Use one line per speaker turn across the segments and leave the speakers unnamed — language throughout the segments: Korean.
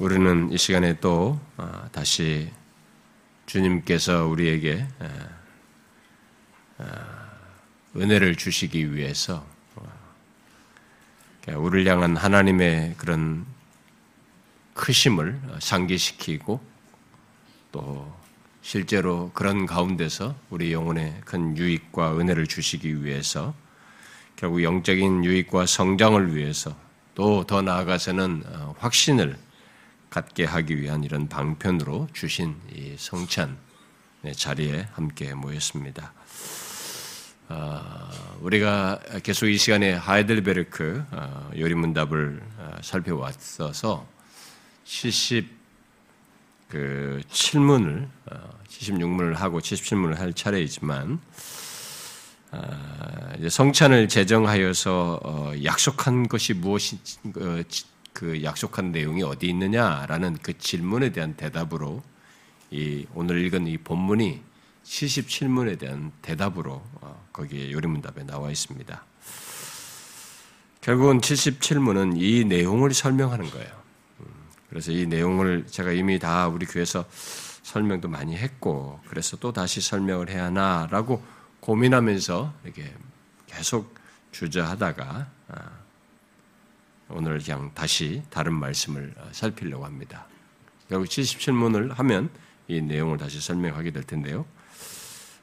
우리는 이 시간에 또 아, 다시 주님께서 우리에게 아, 은혜를 주시기 위해서 어, 우리를 향한 하나님의 그런 크심을 상기시키고 또 실제로 그런 가운데서 우리 영혼에 큰 유익과 은혜를 주시기 위해서 결국 영적인 유익과 성장을 위해서 또 더 나아가서는 어, 확신을 갖게 하기 위한 이런 방편으로 주신 이 성찬 자리에 함께 모였습니다. 어, 우리가 계속 이 시간에 하이델베르크 어, 요리문답을 살펴왔어서 70그 7문을 76문을 하고 77문을 할 차례이지만 아, 성찬을 제정하여서 어, 약속한 것이 무엇이 어, 그 약속한 내용이 어디 있느냐라는 그 질문에 대한 대답으로 이 오늘 읽은 이 본문이 77문에 대한 대답으로 어, 거기에 요리문답에 나와 있습니다. 결국은 77문은 이 내용을 설명하는 거예요. 음, 그래서 이 내용을 제가 이미 다 우리 교회에서 설명도 많이 했고, 그래서 또 다시 설명을 해야 하나라고 고민하면서 이렇게 계속 주저하다가 아, 오늘 그냥 다시 다른 말씀을 어, 살피려고 합니다. 결국 77문을 하면 이 내용을 다시 설명하게 될 텐데요.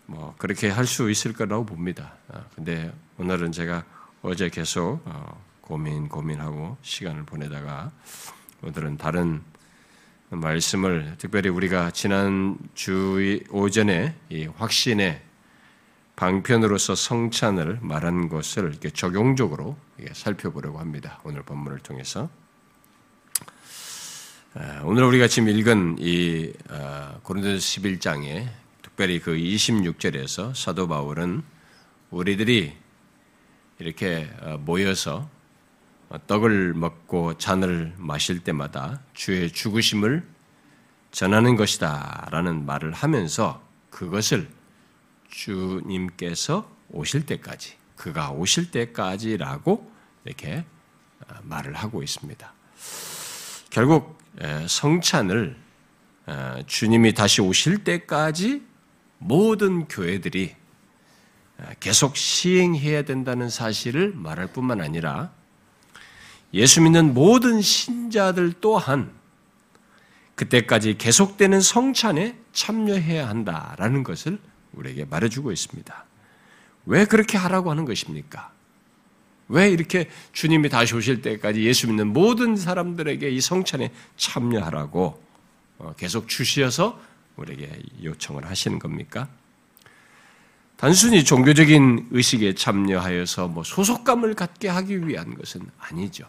뭐 그렇게 할 수 있을 거라고 봅니다. 아, 근데 오늘은 제가 어제 계속 어, 고민 고민하고 시간을 보내다가 오늘은 다른 말씀을 특별히 우리가 지난 주 오전에 이 확신의 방편으로서 성찬을 말한 것을 이렇게 적용적으로 살펴보려고 합니다. 오늘 본문을 통해서. 아, 오늘 우리가 지금 읽은 이 아, 고린도서 11장에 특별히 그 26절에서 사도 바울은 우리들이 이렇게 어, 모여서 떡을 먹고 잔을 마실 때마다 주의 죽으심을 전하는 것이다 라는 말을 하면서 그것을 주님께서 오실 때까지, 그가 오실 때까지라고 이렇게 어, 말을 하고 있습니다. 결국 성찬을 어, 주님이 다시 오실 때까지 모든 교회들이 어, 계속 시행해야 된다는 사실을 말할 뿐만 아니라 예수 믿는 모든 신자들 또한 그때까지 계속되는 성찬에 참여해야 한다라는 것을 우리에게 말해주고 있습니다. 왜 그렇게 하라고 하는 것입니까? 왜 이렇게 주님이 다시 오실 때까지 예수 믿는 모든 사람들에게 이 성찬에 참여하라고 어, 계속 주시어서 우리에게 요청을 하시는 겁니까? 단순히 종교적인 의식에 참여하여서 뭐 소속감을 갖게 하기 위한 것은 아니죠.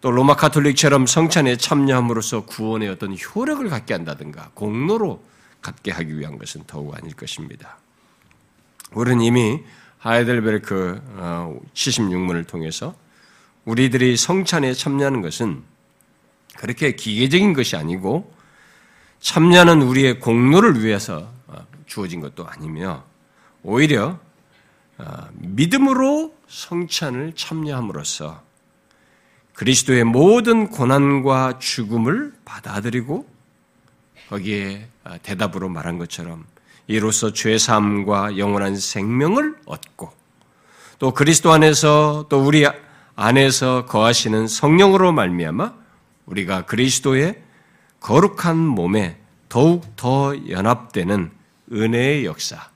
또 로마 카톨릭처럼 성찬에 참여함으로써 구원의 어떤 효력을 갖게 한다든가 공로로 갖게 하기 위한 것은 더욱 아닐 것입니다. 우리는 이미 하이델베르크 76문을 어, 통해서 우리들이 성찬에 참여하는 것은 그렇게 기계적인 것이 아니고 참여하는 우리의 공로를 위해서 어, 주어진 것도 아니며 오히려 어, 믿음으로 성찬을 참여함으로써 그리스도의 모든 고난과 죽음을 받아들이고 거기에 아, 대답으로 말한 것처럼 이로써 죄 사함과 영원한 생명을 얻고 또 그리스도 안에서 또 우리 안에서 거하시는 성령으로 말미암아 우리가 그리스도의 거룩한 몸에 더욱 더 연합되는 은혜의 역사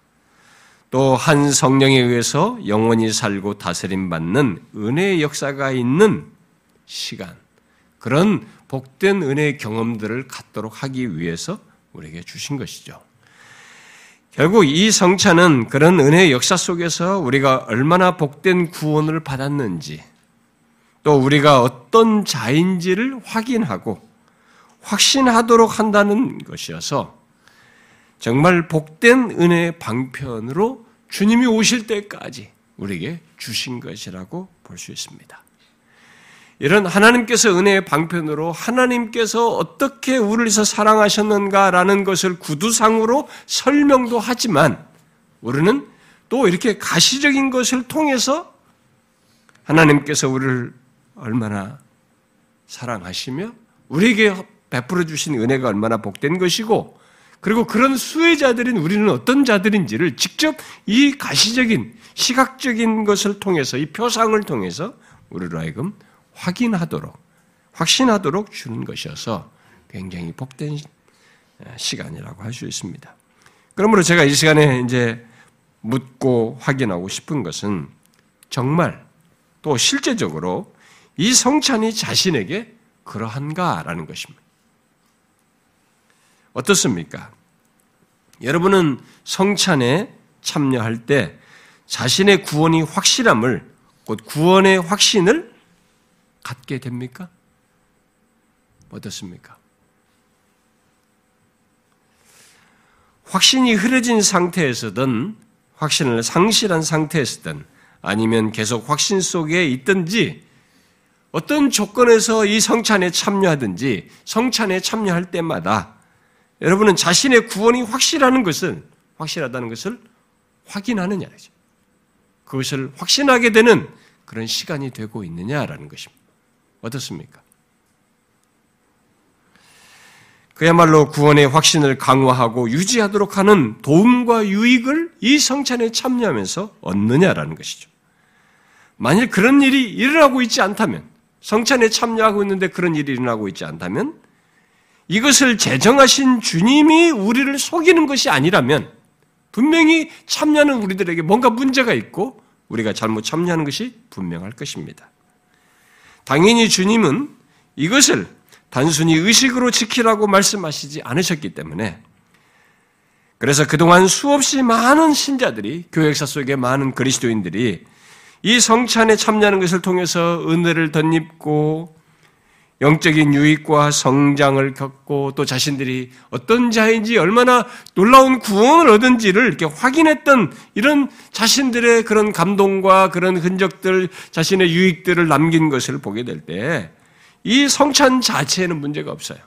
또 한 성령에 의해서 영원히 살고 다스림 받는 은혜의 역사가 있는 시간 그런 복된 은혜의 경험들을 갖도록 하기 위해서 우리에게 주신 것이죠. 결국 이 성찬은 그런 은혜의 역사 속에서 우리가 얼마나 복된 구원을 받았는지, 또 우리가 어떤 자인지를 확인하고 확신하도록 한다는 것이어서 정말 복된 은혜의 방편으로 주님이 오실 때까지 우리에게 주신 것이라고 볼 수 있습니다. 이런 하나님께서 은혜의 방편으로 하나님께서 어떻게 우리를 사랑하셨는가라는 것을 구두상으로 설명도 하지만 우리는 또 이렇게 가시적인 것을 통해서 하나님께서 우리를 얼마나 사랑하시며 우리에게 베풀어 주신 은혜가 얼마나 복된 것이고 그리고 그런 수혜자들인 우리는 어떤 자들인지를 직접 이 가시적인 시각적인 것을 통해서 이 표상을 통해서 우리로 하여금 확인하도록 확신하도록 주는 것이어서 굉장히 복된 시간이라고 할 수 있습니다. 그러므로 제가 이 시간에 이제 묻고 확인하고 싶은 것은 정말 또 실제적으로 이 성찬이 자신에게 그러한가라는 것입니다. 어떻습니까? 여러분은 성찬에 참여할 때 자신의 구원이 확실함을 곧 구원의 확신을 갖게 됩니까? 어떻습니까? 확신이 흐려진 상태에서든 확신을 상실한 상태에서든 아니면 계속 확신 속에 있든지 어떤 조건에서 이 성찬에 참여하든지 성찬에 참여할 때마다 여러분은 자신의 구원이 확실하는 것을 확실하다는 것을 확인하느냐 그것을 확신하게 되는 그런 시간이 되고 있느냐라는 것입니다. 어떻습니까? 그야말로 구원의 확신을 강화하고 유지하도록 하는 도움과 유익을 이 성찬에 참여하면서 얻느냐라는 것이죠. 만일 그런 일이 일어나고 있지 않다면, 성찬에 참여하고 있는데 그런 일이 일어나고 있지 않다면, 이것을 제정하신 주님이 우리를 속이는 것이 아니라면, 분명히 참여하는 우리들에게 뭔가 문제가 있고, 우리가 잘못 참여하는 것이 분명할 것입니다. 당연히 주님은 이것을 단순히 의식으로 지키라고 말씀하시지 않으셨기 때문에 그래서 그동안 수없이 많은 신자들이 교회 역사 속에 많은 그리스도인들이 이 성찬에 참여하는 것을 통해서 은혜를 덧입고 영적인 유익과 성장을 겪고 또 자신들이 어떤 자인지 얼마나 놀라운 구원을 얻은지를 이렇게 확인했던 이런 자신들의 그런 감동과 그런 흔적들, 자신의 유익들을 남긴 것을 보게 될 때 이 성찬 자체에는 문제가 없어요.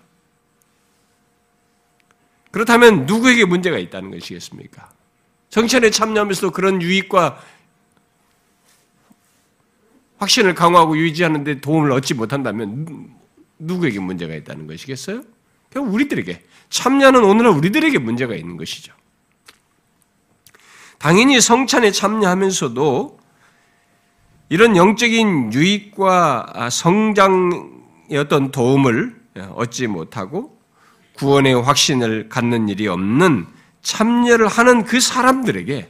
그렇다면 누구에게 문제가 있다는 것이겠습니까? 성찬에 참여하면서도 그런 유익과 확신을 강화하고 유지하는데 도움을 얻지 못한다면 누구에게 문제가 있다는 것이겠어요? 결국 우리들에게 참여하는 오늘날 우리들에게 문제가 있는 것이죠. 당연히 성찬에 참여하면서도 이런 영적인 유익과 성장 어떤 도움을 얻지 못하고 구원의 확신을 갖는 일이 없는 참여를 하는 그 사람들에게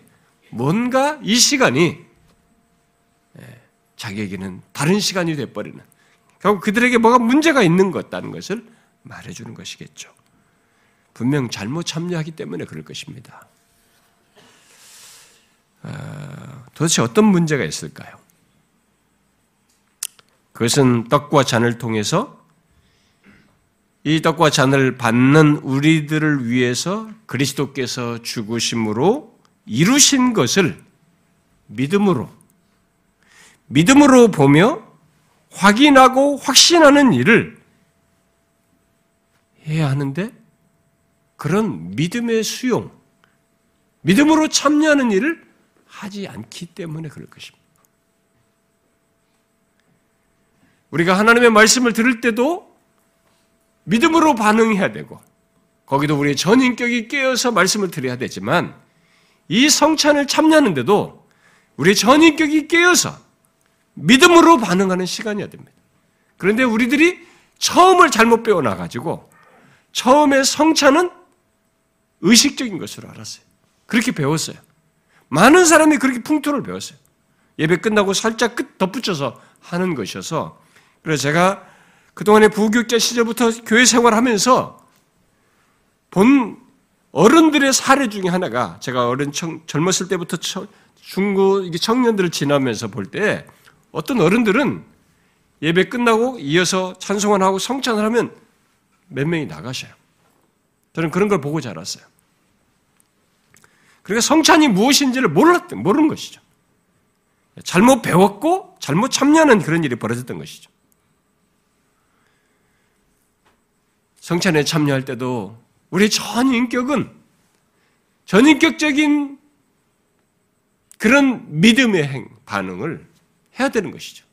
뭔가 이 시간이 예, 자기에게는 다른 시간이 돼버리는 결국 그들에게 뭐가 문제가 있는 것 같다는 것을 말해주는 것이겠죠. 분명 잘못 참여하기 때문에 그럴 것입니다. 아, 도대체 어떤 문제가 있을까요? 그것은 떡과 잔을 통해서 이 떡과 잔을 받는 우리들을 위해서 그리스도께서 죽으심으로 이루신 것을 믿음으로, 믿음으로 보며 확인하고 확신하는 일을 해야 하는데 그런 믿음의 수용, 믿음으로 참여하는 일을 하지 않기 때문에 그럴 것입니다. 우리가 하나님의 말씀을 들을 때도 믿음으로 반응해야 되고, 거기도 우리의 전 인격이 깨어서 말씀을 드려야 되지만, 이 성찬을 참여하는데도 우리의 전 인격이 깨어서 믿음으로 반응하는 시간이어야 됩니다. 그런데 우리들이 처음을 잘못 배워놔가지고, 처음에 성찬은 의식적인 것으로 알았어요. 그렇게 배웠어요. 많은 사람이 그렇게 풍토를 배웠어요. 예배 끝나고 살짝 끝 덧붙여서 하는 것이어서 그래서 제가 그동안의 부교육자 시절부터 교회 생활하면서 본 어른들의 사례 중에 하나가 제가 어른 청, 젊었을 때부터 중고 청년들을 지나면서 볼 때 어떤 어른들은 예배 끝나고 이어서 찬송을 하고 성찬을 하면 몇 명이 나가셔요. 저는 그런 걸 보고 자랐어요. 그러니까 성찬이 무엇인지를 몰랐던, 모르는 것이죠. 잘못 배웠고 잘못 참여하는 그런 일이 벌어졌던 것이죠. 성찬에 참여할 때도 우리 전 인격은 전인격적인 그런 믿음의 행, 반응을 해야 되는 것이죠.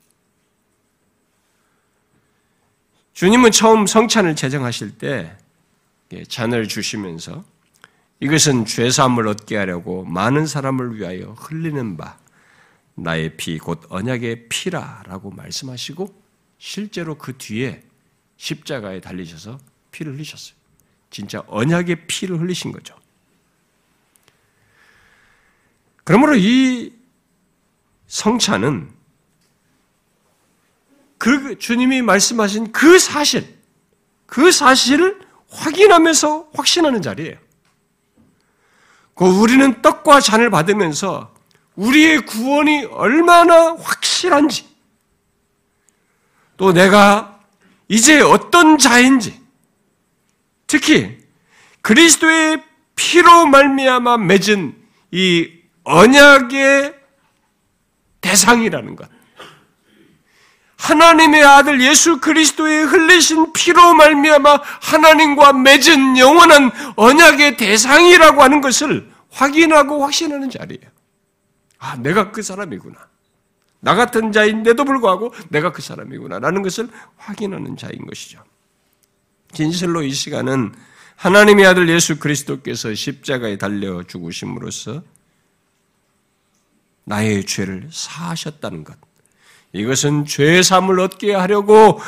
주님은 처음 성찬을 제정하실 때 잔을 주시면서 이것은 죄사함을 얻게 하려고 많은 사람을 위하여 흘리는 바 나의 피 곧 언약의 피라라고 말씀하시고 실제로 그 뒤에 십자가에 달리셔서 피를 흘리셨어요. 진짜 언약의 피를 흘리신 거죠. 그러므로 이 성찬은 그 주님이 말씀하신 그 사실, 그 사실을 확인하면서 확신하는 자리예요. 그 우리는 떡과 잔을 받으면서 우리의 구원이 얼마나 확실한지, 또 내가 이제 어떤 자인지, 특히 그리스도의 피로 말미암아 맺은 이 언약의 대상이라는 것. 하나님의 아들 예수 그리스도의 흘리신 피로 말미암아 하나님과 맺은 영원한 언약의 대상이라고 하는 것을 확인하고 확신하는 자리예요. 아, 내가 그 사람이구나. 나 같은 자인데도 불구하고 내가 그 사람이구나. 라는 것을 확인하는 자인 것이죠. 진실로 이 시간은 하나님의 아들 예수 그리스도께서 십자가에 달려 죽으심으로써 나의 죄를 사하셨다는 것. 이것은 죄 사함을 얻게 하려고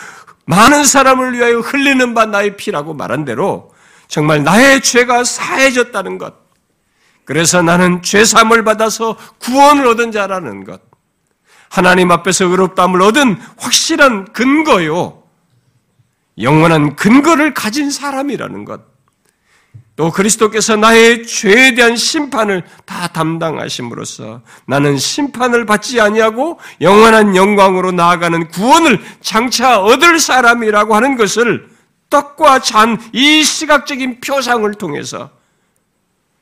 많은 사람을 위하여 흘리는 바 나의 피라고 말한 대로 정말 나의 죄가 사해졌다는 것. 그래서 나는 죄 사함을 받아서 구원을 얻은 자라는 것. 하나님 앞에서 의롭다함을 얻은 확실한 근거요. 영원한 근거를 가진 사람이라는 것. 또 그리스도께서 나의 죄에 대한 심판을 다 담당하심으로써 나는 심판을 받지 아니하고 영원한 영광으로 나아가는 구원을 장차 얻을 사람이라고 하는 것을 떡과 잔 이 시각적인 표상을 통해서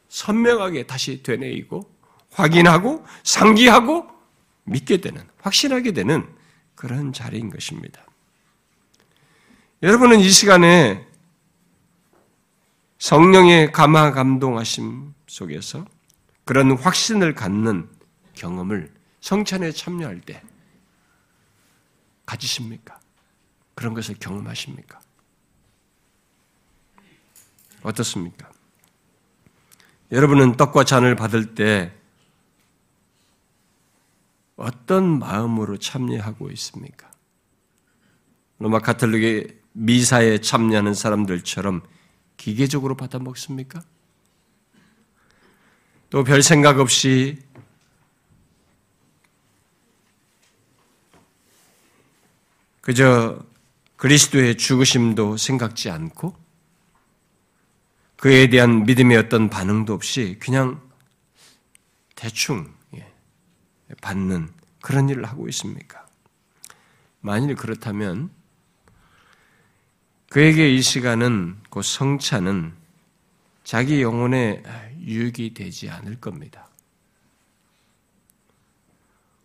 선명하게 다시 되뇌이고 확인하고 상기하고 믿게 되는 확신하게 되는 그런 자리인 것입니다. 여러분은 이 시간에 성령의 감화 감동하심 속에서 그런 확신을 갖는 경험을 성찬에 참여할 때 가지십니까? 그런 것을 경험하십니까? 어떻습니까? 여러분은 떡과 잔을 받을 때 어떤 마음으로 참여하고 있습니까? 로마 카톨릭의 미사에 참여하는 사람들처럼 기계적으로 받아 먹습니까? 또 별 생각 없이 그저 그리스도의 죽으심도 생각지 않고 그에 대한 믿음의 어떤 반응도 없이 그냥 대충 예, 받는 그런 일을 하고 있습니까? 만일 그렇다면 그에게 이 시간은 그 성찬은 자기 영혼에 유익이 되지 않을 겁니다.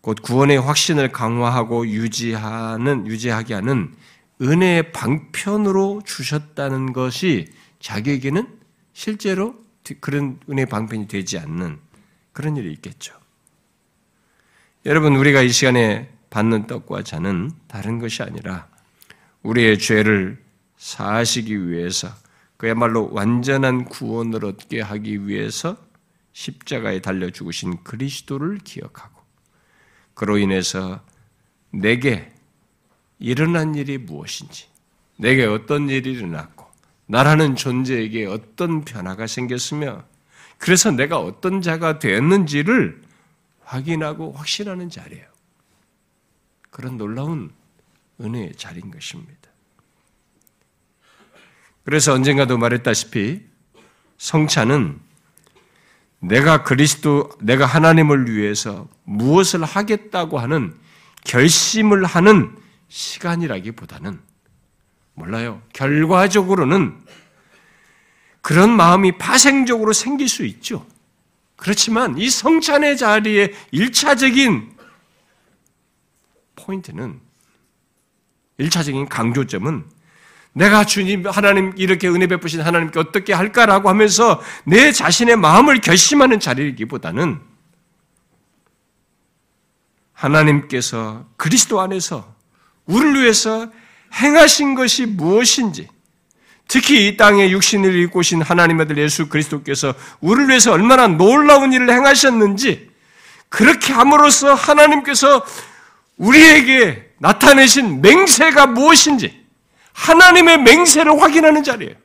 곧 구원의 확신을 강화하고 유지하는 유지하게 하는 은혜의 방편으로 주셨다는 것이 자기에게는 실제로 그런 은혜의 방편이 되지 않는 그런 일이 있겠죠. 여러분 우리가 이 시간에 받는 떡과 잔은 다른 것이 아니라 우리의 죄를 사시기 위해서 그야말로 완전한 구원을 얻게 하기 위해서 십자가에 달려 죽으신 그리스도를 기억하고 그로 인해서 내게 일어난 일이 무엇인지 내게 어떤 일이 일어났고 나라는 존재에게 어떤 변화가 생겼으며 그래서 내가 어떤 자가 되었는지를 확인하고 확신하는 자리예요. 그런 놀라운 은혜의 자리인 것입니다. 그래서 언젠가도 말했다시피 성찬은 내가 그리스도, 내가 하나님을 위해서 무엇을 하겠다고 하는 결심을 하는 시간이라기보다는 몰라요. 결과적으로는 그런 마음이 파생적으로 생길 수 있죠. 그렇지만 이 성찬의 자리에 일차적인 포인트는, 일차적인 강조점은 내가 주님, 하나님, 이렇게 은혜 베푸신 하나님께 어떻게 할까라고 하면서 내 자신의 마음을 결심하는 자리이기보다는 하나님께서 그리스도 안에서 우리를 위해서 행하신 것이 무엇인지, 특히 이 땅에 육신을 입고 오신 하나님의 아들 예수 그리스도께서 우리를 위해서 얼마나 놀라운 일을 행하셨는지, 그렇게 함으로써 하나님께서 우리에게 나타내신 맹세가 무엇인지, 하나님의 맹세를 확인하는 자리예요.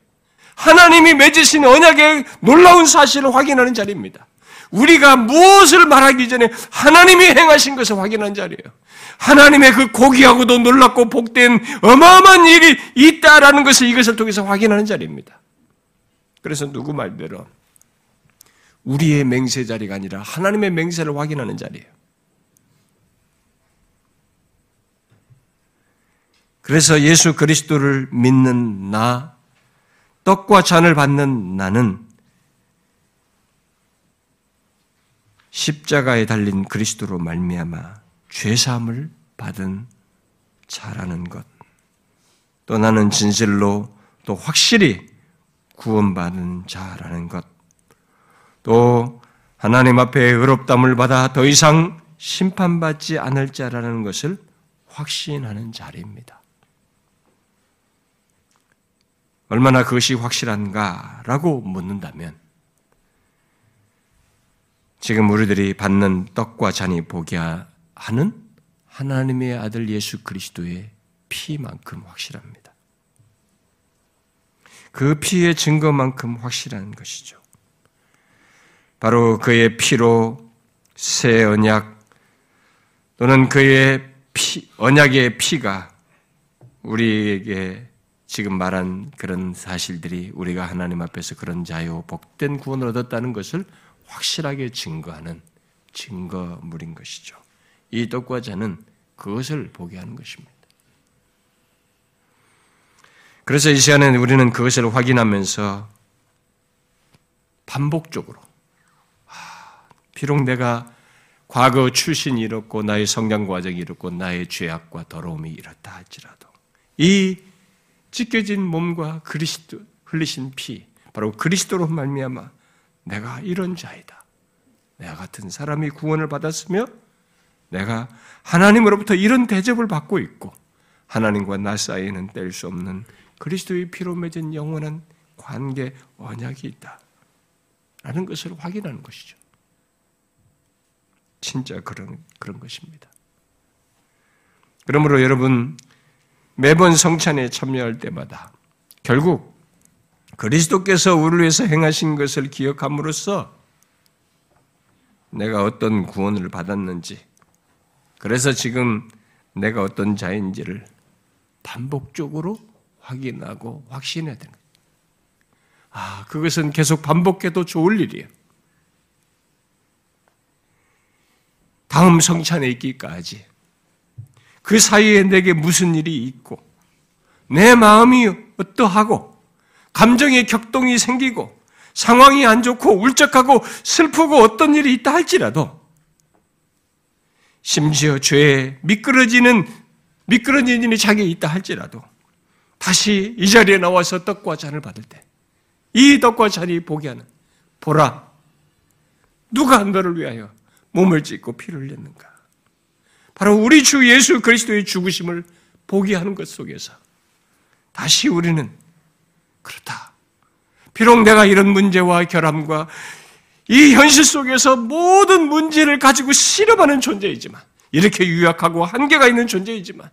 하나님이 맺으신 언약의 놀라운 사실을 확인하는 자리입니다. 우리가 무엇을 말하기 전에 하나님이 행하신 것을 확인하는 자리예요. 하나님의 그 고귀하고도 놀랍고 복된 어마어마한 일이 있다라는 것을 이것을 통해서 확인하는 자리입니다. 그래서 누구 말대로 우리의 맹세 자리가 아니라 하나님의 맹세를 확인하는 자리예요. 그래서 예수 그리스도를 믿는 나, 떡과 잔을 받는 나는 십자가에 달린 그리스도로 말미암아 죄 사함을 받은 자라는 것. 또 나는 진실로 또 확실히 구원받은 자라는 것. 또 하나님 앞에 의롭담을 받아 더 이상 심판받지 않을 자라는 것을 확신하는 자리입니다. 얼마나 그것이 확실한가라고 묻는다면 지금 우리들이 받는 떡과 잔이 보게 하는 하나님의 아들 예수 그리스도의 피만큼 확실합니다. 그 피의 증거만큼 확실한 것이죠. 바로 그의 피로 새 언약 또는 그의 피, 언약의 피가 우리에게 지금 말한 그런 사실들이 우리가 하나님 앞에서 그런 자유, 복된 구원을 얻었다는 것을 확실하게 증거하는 증거물인 것이죠. 이 떡과 잔은 그것을 보게 하는 것입니다. 그래서 이 시간에 우리는 그것을 확인하면서 반복적으로 아, 비록 내가 과거 출신이 이렇고 나의 성장 과정이 이렇고 나의 죄악과 더러움이 이렇다 할지라도 이 찢겨진 몸과 그리스도 흘리신 피, 바로 그리스도로 말미암아 내가 이런 자이다. 내가 같은 사람이 구원을 받았으며 내가 하나님으로부터 이런 대접을 받고 있고 하나님과 나 사이에는 뗄 수 없는 그리스도의 피로 맺은 영원한 관계 언약이 있다. 라는 것을 확인하는 것이죠. 진짜 그런, 그런 것입니다. 그러므로 여러분, 매번 성찬에 참여할 때마다 결국 그리스도께서 우리를 위해서 행하신 것을 기억함으로써 내가 어떤 구원을 받았는지, 그래서 지금 내가 어떤 자인지를 반복적으로 확인하고 확신해야 되는. 아, 그것은 계속 반복해도 좋을 일이에요. 다음 성찬에 있기까지 그 사이에 내게 무슨 일이 있고, 내 마음이 어떠하고, 감정의 격동이 생기고, 상황이 안 좋고, 울적하고, 슬프고, 어떤 일이 있다 할지라도, 심지어 죄에 미끄러지는, 미끄러지는 일이 자기에 있다 할지라도, 다시 이 자리에 나와서 떡과 잔을 받을 때, 이 떡과 잔이 보게 하는, 보라, 누가 너를 위하여 몸을 찢고 피를 흘렸는가? 바로 우리 주 예수 그리스도의 죽으심을 보게 하는 것 속에서 다시 우리는 그렇다. 비록 내가 이런 문제와 결함과 이 현실 속에서 모든 문제를 가지고 실험하는 존재이지만 이렇게 유약하고 한계가 있는 존재이지만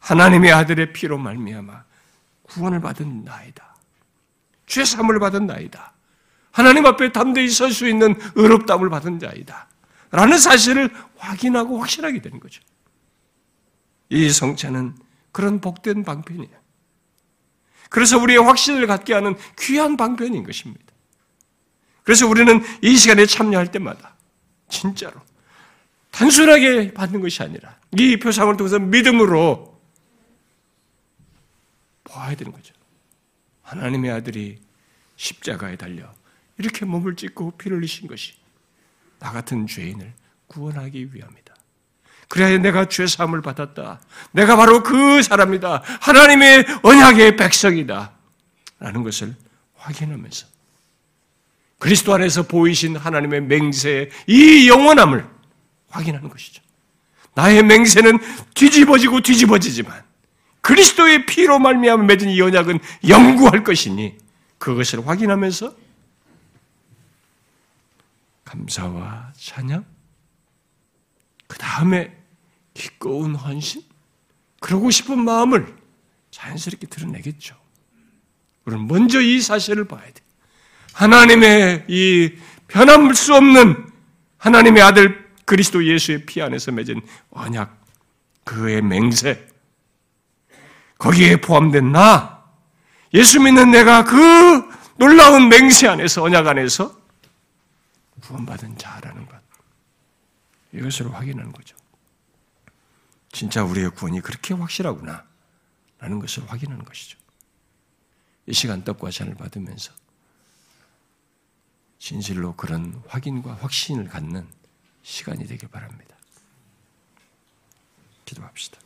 하나님의 아들의 피로 말미암아 구원을 받은 나이다. 죄 사함을 받은 나이다. 하나님 앞에 담대히 설 수 있는 의롭다움을 받은 자이다. 라는 사실을 확인하고 확실하게 되는 거죠. 이 성찬은 그런 복된 방편이에요. 그래서 우리의 확신을 갖게 하는 귀한 방편인 것입니다. 그래서 우리는 이 시간에 참여할 때마다 진짜로 단순하게 받는 것이 아니라 이 표상을 통해서 믿음으로 보아야 되는 거죠. 하나님의 아들이 십자가에 달려 이렇게 몸을 찢고 피를 흘리신 것이 나 같은 죄인을 구원하기 위함이다. 그래야 내가 죄 사함을 받았다. 내가 바로 그 사람이다. 하나님의 언약의 백성이다. 라는 것을 확인하면서 그리스도 안에서 보이신 하나님의 맹세의 이 영원함을 확인하는 것이죠. 나의 맹세는 뒤집어지고 뒤집어지지만 그리스도의 피로 말미암아 맺은 이 언약은 영구할 것이니 그것을 확인하면서 감사와 찬양, 그 다음에 기꺼운 헌신, 그러고 싶은 마음을 자연스럽게 드러내겠죠. 우리는 먼저 이 사실을 봐야 돼. 하나님의 이 변함을 수 없는 하나님의 아들 그리스도 예수의 피 안에서 맺은 언약, 그의 맹세, 거기에 포함된 나, 예수 믿는 내가 그 놀라운 맹세 안에서, 언약 안에서 구원받은 자라는 것. 이것을 확인하는 거죠. 진짜 우리의 구원이 그렇게 확실하구나. 라는 것을 확인하는 것이죠. 이 시간 떡과 잔을 받으면서 진실로 그런 확인과 확신을 갖는 시간이 되길 바랍니다. 기도합시다.